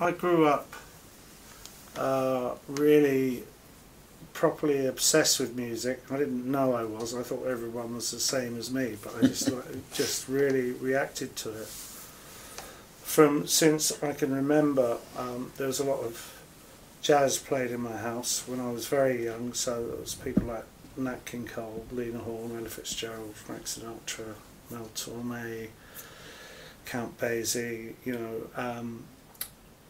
I grew up uh, really properly obsessed with music. I didn't know I was. I thought everyone was the same as me, but I just just really reacted to it. From since I can remember, um, there was a lot of jazz played in my house when I was very young. So there was people like Nat King Cole, Lena Horne, Ella Fitzgerald, Frank Sinatra, Mel Torme, Count Basie, you know, um,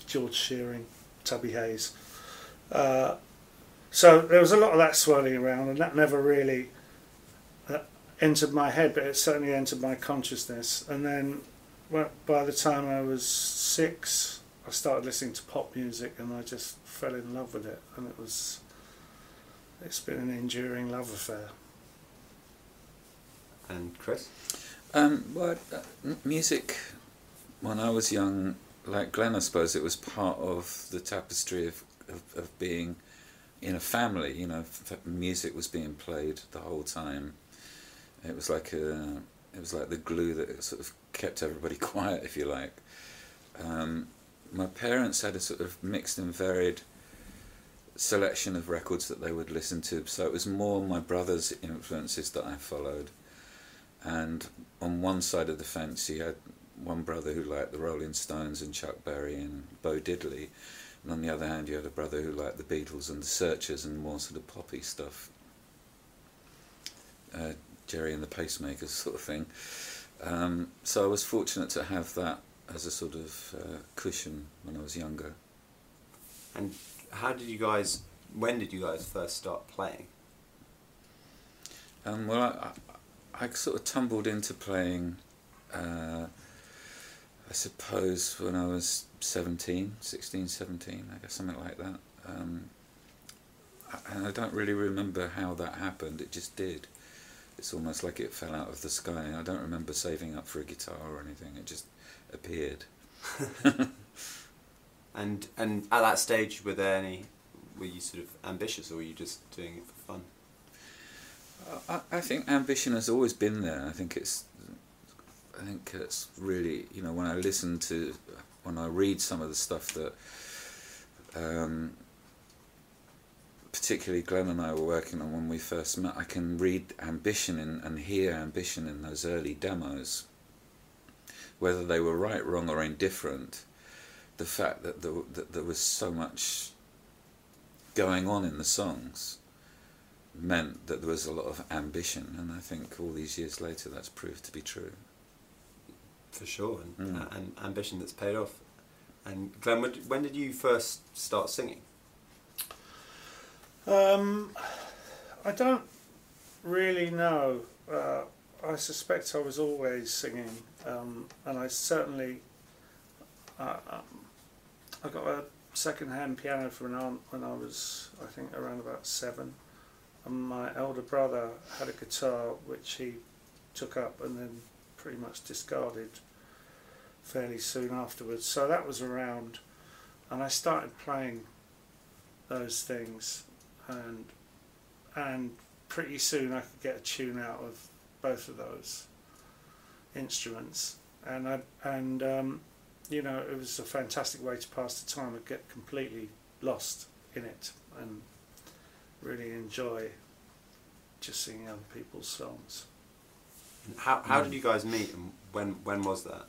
George Shearing, Tubby Hayes. Uh, so there was a lot of that swirling around, and that never really uh, entered my head, but it certainly entered my consciousness. And then, well, by the time I was six, I started listening to pop music, and I just fell in love with it, and it was. It's been an enduring love affair. And Chris? Um, well, uh, music, when I was young, like Glenn, I suppose it was part of the tapestry of, of, of being in a family. You know, music was being played the whole time. It was like a, it was like the glue that sort of kept everybody quiet, if you like. Um, my parents had a sort of mixed and varied selection of records that they would listen to. So it was more my brother's influences that I followed. And on one side of the fence, he had one brother who liked the Rolling Stones and Chuck Berry and Bo Diddley. And on the other hand, you had a brother who liked the Beatles and the Searchers and more sort of poppy stuff. Uh, Gerry and the Pacemakers sort of thing. Um, so I was fortunate to have that as a sort of uh, cushion when I was younger. And how did you guys? When did you guys first start playing? Um, well, I, I, I sort of tumbled into playing. Uh, I suppose when I was 17, 16, 17, I guess something like that. Um, and I don't really remember how that happened. It just did. It's almost like it fell out of the sky. I don't remember saving up for a guitar or anything. It just appeared. and and at that stage, were there any? Were you sort of ambitious, or were you just doing it for fun? I, I think ambition has always been there. I think it's. I think it's really you know when I listen to when I read some of the stuff that. Um, particularly Glenn and I were working on when we first met, I can read ambition in, and hear ambition in those early demos. Whether they were right, wrong, or indifferent, the fact that that there was so much going on in the songs meant that there was a lot of ambition, and I think all these years later that's proved to be true. For sure, and, mm. and ambition that's paid off. And Glenn, when did you first start singing? Um, I don't really know. Uh, I suspect I was always singing, um, and I certainly. Uh, um, I got a second-hand piano from an aunt when I was, I think, around about seven, and my elder brother had a guitar which he took up and then pretty much discarded fairly soon afterwards. So that was around, and I started playing those things and and pretty soon I could get a tune out of both of those instruments, and I and um, you know it was a fantastic way to pass the time. I get completely lost in it and really enjoy just singing other people's songs. How how did you guys meet and when when was that?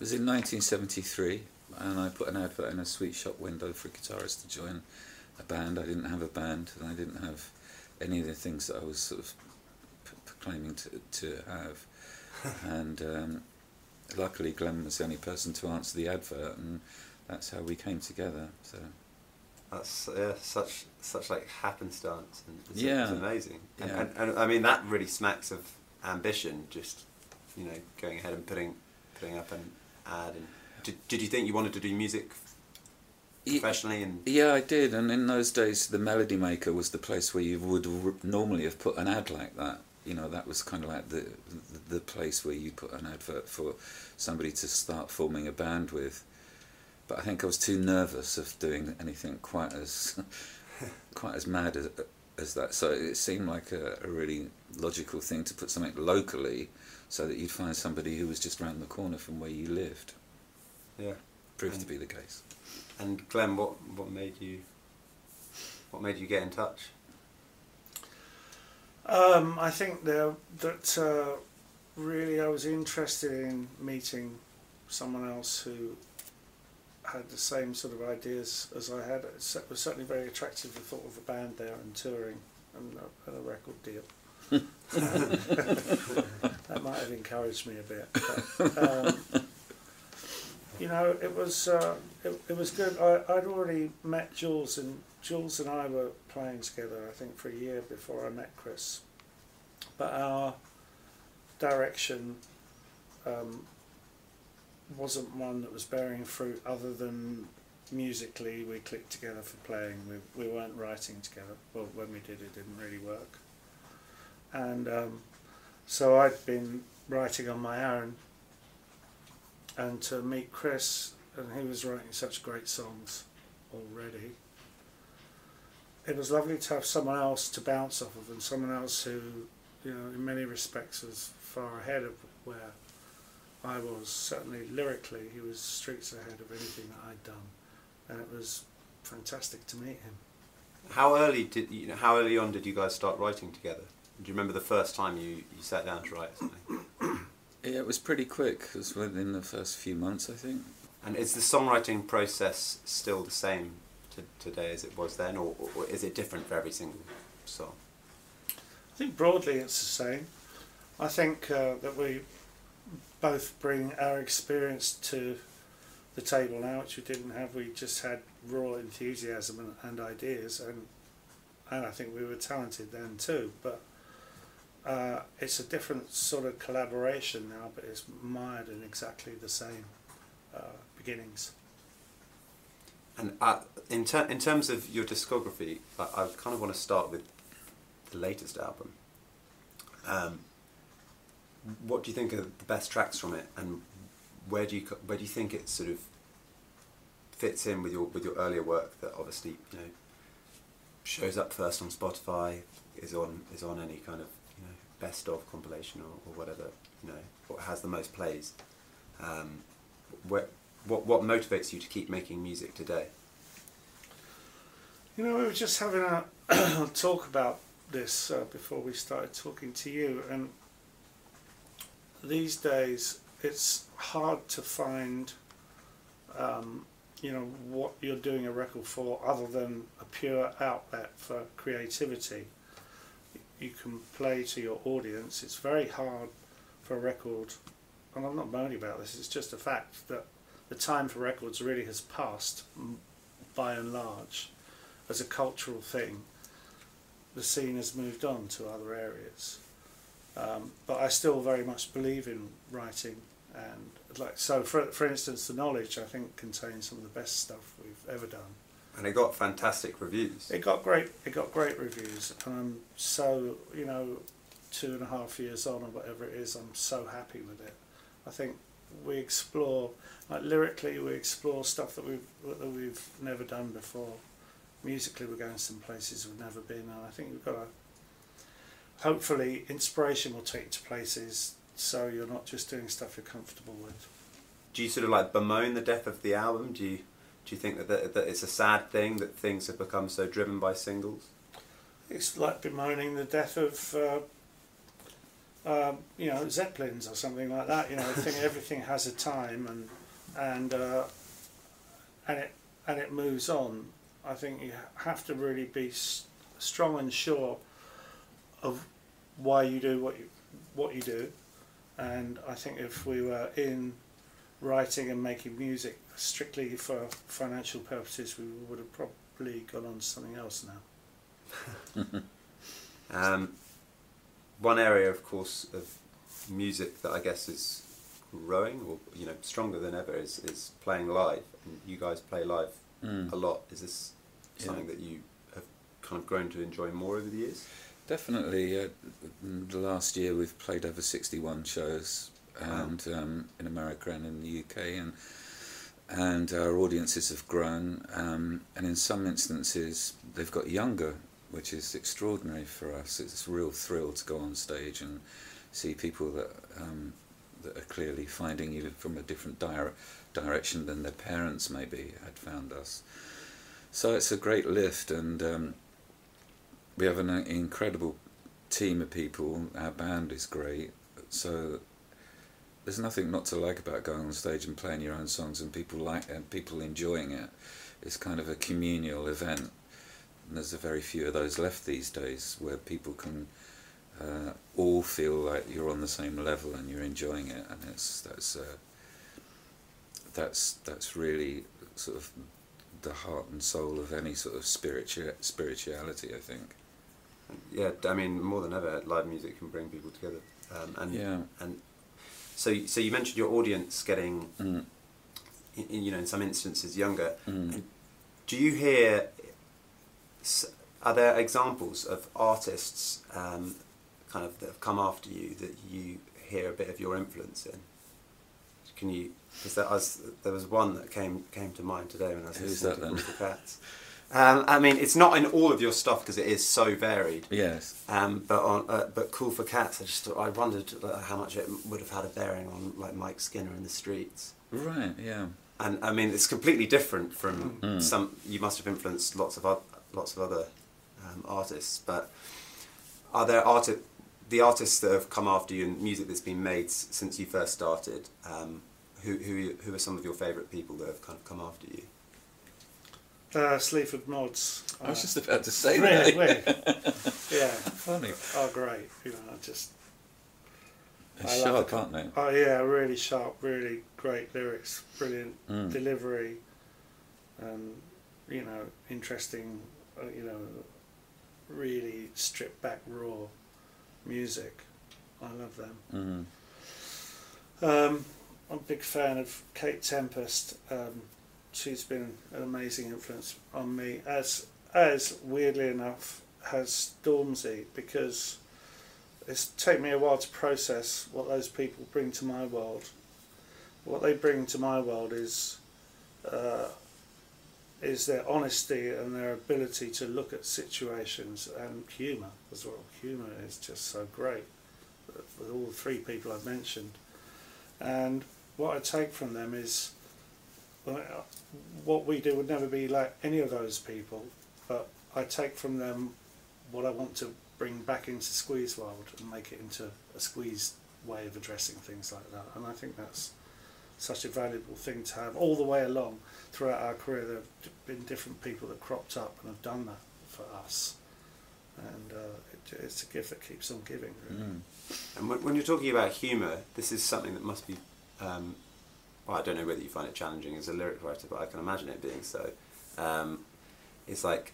It was in 1973, and I put an advert in a sweet shop window for a guitarist to join a band. I didn't have a band, and I didn't have any of the things that I was sort of p- claiming to to have. and um, luckily, Glenn was the only person to answer the advert, and that's how we came together. So that's yeah, such such like happenstance, and it's, yeah, it's amazing. And, yeah. and, and I mean that really smacks of ambition. Just you know, going ahead and putting putting up an ad. And did, did you think you wanted to do music professionally and yeah i did and in those days the melody maker was the place where you would normally have put an ad like that you know that was kind of like the the place where you put an advert for somebody to start forming a band with but i think i was too nervous of doing anything quite as quite as mad as as that so it seemed like a, a really logical thing to put something locally so that you'd find somebody who was just round the corner from where you lived yeah proved and to be the case And Glenn, what what made you what made you get in touch? Um, I think there, that uh, really I was interested in meeting someone else who had the same sort of ideas as I had. It was certainly very attractive the thought of a band there and touring and a, and a record deal. have encouraged me a bit. But, um, you know, it was uh, it, it was good. I, I'd already met Jules, and Jules and I were playing together. I think for a year before I met Chris. But our direction um, wasn't one that was bearing fruit, other than musically we clicked together for playing. We we weren't writing together. Well, when we did, it didn't really work. And um, so I'd been writing on my own and to meet Chris, and he was writing such great songs already. It was lovely to have someone else to bounce off of, and someone else who, you know, in many respects was far ahead of where I was. Certainly lyrically, he was streets ahead of anything that I'd done, and it was fantastic to meet him. How early did you know? How early on did you guys start writing together? Do you remember the first time you, you sat down to write something? Yeah, it was pretty quick. It was within the first few months, I think. And is the songwriting process still the same to, today as it was then, or, or is it different for every single song? I think broadly it's the same. I think uh, that we both bring our experience to the table now, which we didn't have. We just had raw enthusiasm and, and ideas, and and I think we were talented then too. But uh, it's a different sort of collaboration now, but it's mired in exactly the same uh, beginnings. And uh, in, ter- in terms of your discography, I, I kind of want to start with the latest album. Um, what do you think are the best tracks from it, and where do you where do you think it sort of fits in with your with your earlier work that obviously you know shows up first on Spotify, is on is on any kind of best of compilation or, or whatever you know what has the most plays. Um, what, what what motivates you to keep making music today? You know we were just having a talk about this uh, before we started talking to you and these days it's hard to find um, you know what you're doing a record for other than a pure outlet for creativity you can play to your audience. It's very hard for a record, and I'm not moaning about this, it's just a fact that the time for records really has passed by and large as a cultural thing. The scene has moved on to other areas. Um, but I still very much believe in writing and like so for for instance the knowledge I think contains some of the best stuff we've ever done and it got fantastic reviews. It got great. It got great reviews, and I'm so you know, two and a half years on or whatever it is, I'm so happy with it. I think we explore, like lyrically, we explore stuff that we've that we've never done before. Musically, we're going some places we've never been, and I think we've got a. Hopefully, inspiration will take you to places so you're not just doing stuff you're comfortable with. Do you sort of like bemoan the death of the album? Do you? Do you think that, that, that it's a sad thing that things have become so driven by singles? It's like bemoaning the death of, uh, um, you know, Zeppelins or something like that. You know, I think everything has a time and and uh, and it and it moves on. I think you have to really be strong and sure of why you do what you what you do, and I think if we were in writing and making music strictly for financial purposes, we would have probably gone on to something else now. um, one area, of course, of music that I guess is growing or you know stronger than ever is, is playing live. And you guys play live mm. a lot. Is this something yeah. that you have kind of grown to enjoy more over the years? Definitely. Uh, the last year we've played over 61 shows and um, in America and in the UK, and and our audiences have grown, um, and in some instances they've got younger, which is extraordinary for us. It's a real thrill to go on stage and see people that um, that are clearly finding you from a different dire- direction than their parents maybe had found us. So it's a great lift, and um, we have an incredible team of people. Our band is great, so there's nothing not to like about going on stage and playing your own songs and people like and people enjoying it. It's kind of a communal event. And there's a very few of those left these days where people can uh, all feel like you're on the same level and you're enjoying it, and it's that's uh, that's that's really sort of the heart and soul of any sort of spiritual spirituality. I think. Yeah, I mean, more than ever, live music can bring people together. Um, and Yeah. and so so you mentioned your audience getting, Mm. i- i- you know, in some instances younger. Mm. Do you hear? Are there examples of artists, um, kind of that have come after you that you hear a bit of your influence in? Can you? Because there was there was one that came came to mind today when I was Who's listening to? Beautiful Cats. Um, I mean, it's not in all of your stuff because it is so varied. Yes. Um, but on uh, but Cool for Cats, I just thought, I wondered uh, how much it would have had a bearing on like Mike Skinner in the streets. Right. Yeah. And I mean, it's completely different from Mm. some. You must have influenced lots of oth- lots of other um, artists, but are there arti- the artists that have come after you and music that's been made s- since you first started? Um, who who who are some of your favourite people that have kind of come after you? Uh, Sleaford Mods. I was just about to say really, that. really, yeah, Funny. Oh, great. You know, just They're I sharp, aren't they? oh yeah, really sharp, really great lyrics, brilliant Mm. delivery, and you know, interesting. Uh, you know, really stripped back raw music. I love them. Mm. Um, I'm a big fan of Kate Tempest. Um, she's been an amazing influence on me, as as weirdly enough has Stormzy, because it's taken me a while to process what those people bring to my world. What they bring to my world is uh, is their honesty and their ability to look at situations and humour as well. Humour is just so great with all the three people I've mentioned. And what I take from them is well, what we do would never be like any of those people, but I take from them what I want to bring back into Squeeze World and make it into a Squeeze way of addressing things like that. And I think that's such a valuable thing to have all the way along throughout our career. There have been different people that cropped up and have done that for us. And uh, it, it's a gift that keeps on giving, really. Mm. And when, when you're talking about humour, this is something that must be. Um, well, I don't know whether you find it challenging as a lyric writer, but I can imagine it being so. Um, it's like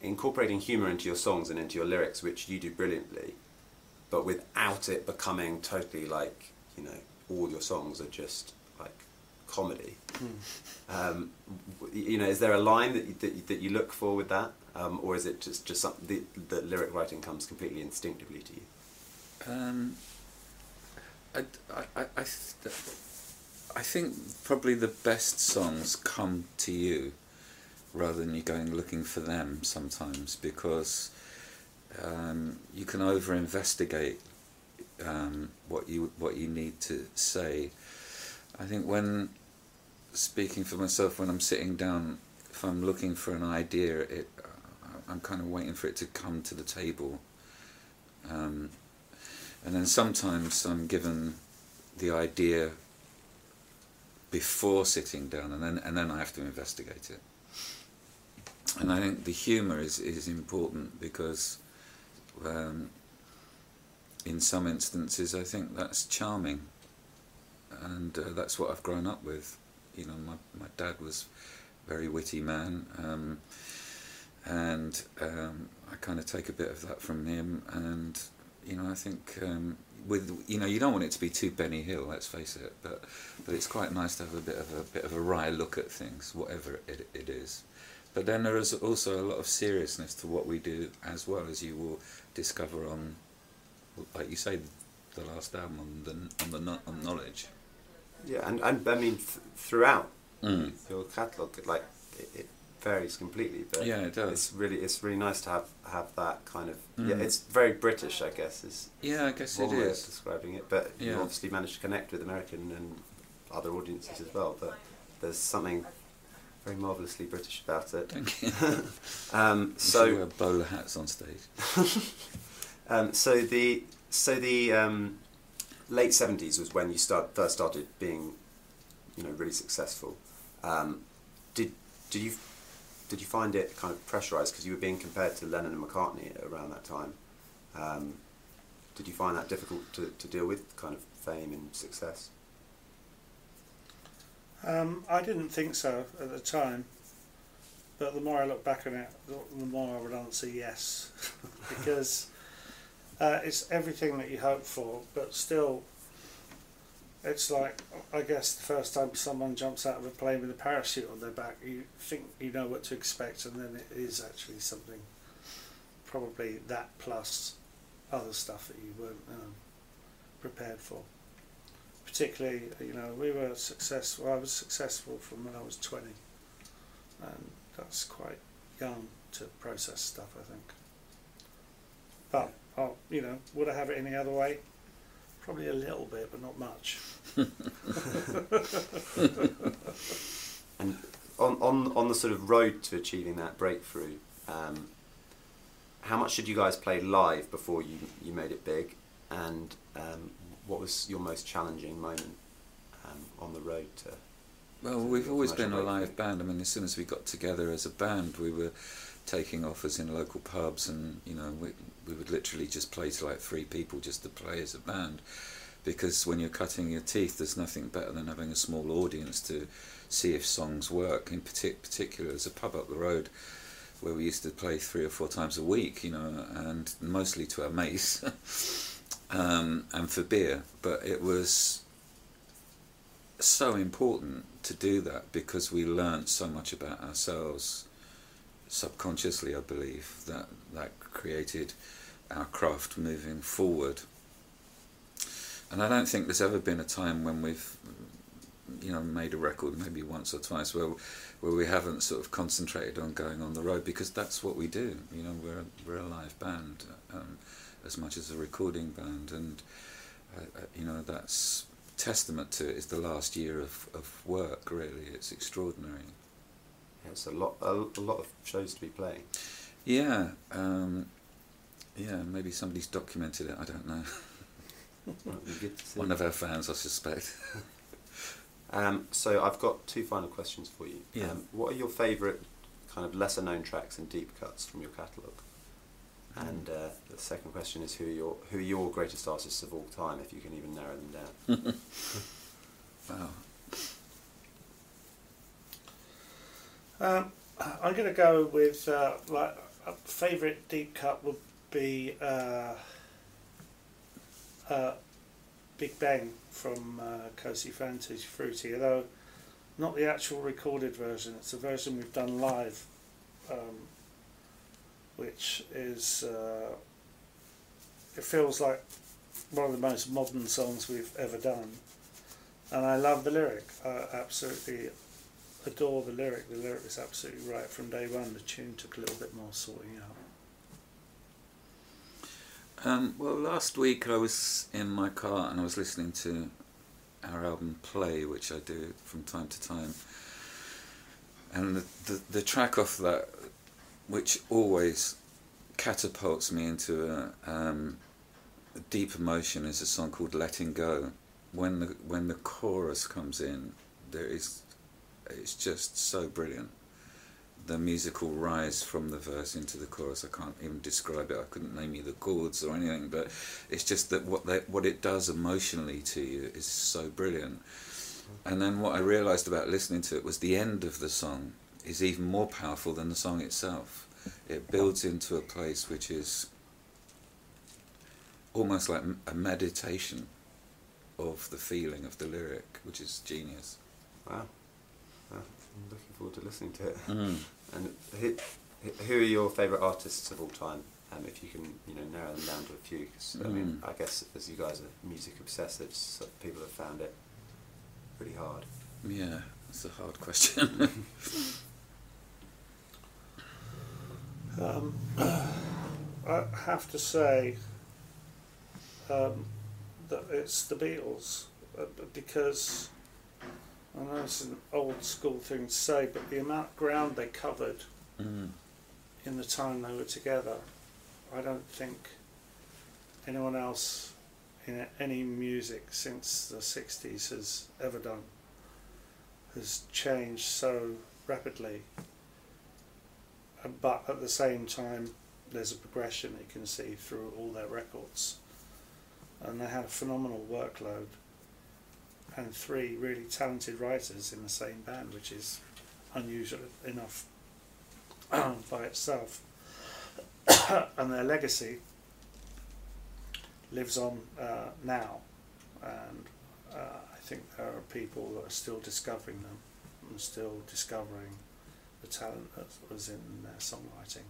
incorporating humour into your songs and into your lyrics, which you do brilliantly, but without it becoming totally like you know all your songs are just like comedy. Um, you know, is there a line that you, that you, that you look for with that, um, or is it just just something that the lyric writing comes completely instinctively to you? Um, I, I, I, I, I think probably the best songs come to you rather than you going looking for them sometimes because um, you can over investigate um, what you what you need to say. I think when speaking for myself, when I'm sitting down, if I'm looking for an idea, it I'm kind of waiting for it to come to the table. Um, and then sometimes I'm given the idea before sitting down, and then and then I have to investigate it. And I think the humour is is important because, um, in some instances, I think that's charming, and uh, that's what I've grown up with. You know, my my dad was a very witty man. Um, and um, I kind of take a bit of that from him, and you know, I think um, with you know, you don't want it to be too Benny Hill, let's face it, but but it's quite nice to have a bit of a bit of a wry look at things, whatever it, it is. But then there is also a lot of seriousness to what we do, as well as you will discover on, like you say, the last album on the on the on knowledge. Yeah, and, and I mean th- throughout Mm. your catalogue, like it, it varies completely. But Yeah, it does. It's really it's really nice to have have that kind of yeah. Mm. It's very British, I guess. Is Yeah, I guess it of describing it. But you obviously managed to connect with American and other audiences as well. But There's something very marvellously British about it. Thank you. Um, so so wear bowler hats on stage. Um, so the so the um, late seventies was when you start first started being, you know, really successful. Um, did did you did you find it kind of pressurized because you were being compared to Lennon and McCartney around that time? Um, did you find that difficult to, to deal with, kind of fame and success? Um, I didn't think so at the time, but the more I look back on it, the, more I would answer yes, because uh, it's everything that you hope for, but still, it's like I guess the first time someone jumps out of a plane with a parachute on their back, you think you know what to expect, and then it is actually something, probably that plus other stuff that you weren't um, prepared for particularly, you know, we were successful. I was successful from when I was 20, and that's quite young to process stuff, I think. But, oh, you know, would I have it any other way? Probably a little bit, but not much. And on, on, on the sort of road to achieving that breakthrough, um, how much did you guys play live before you, you made it big? And um, what was your most challenging moment um, on the road to? Well, we've always been a live band. I mean, as soon as we got together as a band, we were taking offers in local pubs, and you know, we we would literally just play to like three people just to play as a band, because when you're cutting your teeth, there's nothing better than having a small audience to see if songs work. In partic- particular, there's a pub up the road where we used to play three or four times a week, you know, and mostly to our mates. um, and for beer, but it was so important to do that because we learnt so much about ourselves subconsciously, I believe, that that created our craft moving forward. And I don't think there's ever been a time when we've, you know, made a record maybe once or twice where where we haven't sort of concentrated on going on the road because that's what we do. You know, we're a, we're a live band um, as much as a recording band, and uh, uh, you know that's testament to it is the last year of, of work. Really, it's extraordinary. It's a lot, a, a lot of shows to be playing. Yeah, um, yeah. Maybe somebody's documented it. I don't know. It'd be good to see. One of our fans, I suspect. Um, so I've got two final questions for you. Yeah. Um, what are your favourite kind of lesser known tracks and deep cuts from your catalogue? And uh, the second question is who are your who are your greatest artists of all time, if you can even narrow them down. Wow. Um, I'm going to go with uh, like a favourite deep cut would be uh, uh, Big Bang from uh, Cosi Fan Tutti Frutti, although not the actual recorded version. It's a version we've done live, um, which is uh, it feels like one of the most modern songs we've ever done, and I love the lyric. I absolutely adore the lyric. The lyric is absolutely right from day one. The tune took a little bit more sorting out. Um, well, last week I was in my car and I was listening to our album Play, which I do from time to time. And the, the, the track off that, which always catapults me into a, um, a deep emotion, is a song called Letting Go. When the, when the chorus comes in, there is, it's just so brilliant the musical rise from the verse into the chorus. I can't even describe it. I couldn't name you the chords or anything, but it's just that what they, what it does emotionally to you is so brilliant. And then what I realised about listening to it was the end of the song is even more powerful than the song itself. It builds into a place which is almost like a meditation of the feeling of the lyric, which is genius. Wow. Wow. I'm looking forward to listening to it. Mm. And who, who are your favourite artists of all time? Um, if you can, you know, narrow them down to a few. 'cause, I mean, Mm. I guess as you guys are music obsessives, so people have found it pretty hard. Yeah, that's a hard question. Um, I have to say um, that it's the Beatles uh, because I know it's an old school thing to say, but the amount of ground they covered Mm. in the time they were together, I don't think anyone else in any music since the 60s has ever done has changed so rapidly. But at the same time, there's a progression you can see through all their records. And they had a phenomenal workload and three really talented writers in the same band, which is unusual enough by itself. and their legacy lives on uh, now, and uh, I think there are people that are still discovering them and still discovering the talent that was in their songwriting.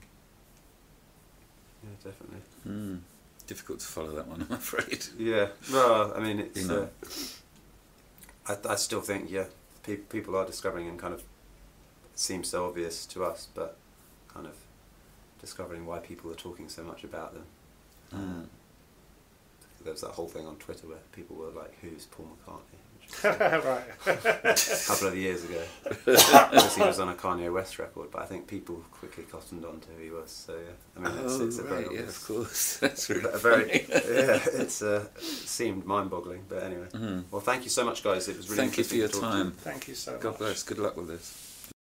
Yeah, definitely. Mm. Difficult to follow that one, I'm afraid. Yeah. Well, I mean, it's. You know. Uh, I, I still think yeah, pe- people are discovering and kind of seems so obvious to us, but kind of discovering why people are talking so much about them. Mm. There was that whole thing on Twitter where people were like, "Who's Paul McCartney?" Which right. a couple of years ago. Obviously, he was on a Kanye West record, but I think people quickly cottoned on to who he was. So yeah, I mean, it's, oh, it's a very, yeah, obvious- of course. That's really a very yeah. It's uh, it seemed mind-boggling, but anyway. Mhm. Well, thank you so much, guys. It was really Thank you for your to talk to you. time. Thank you so God much. bless. Good luck with this.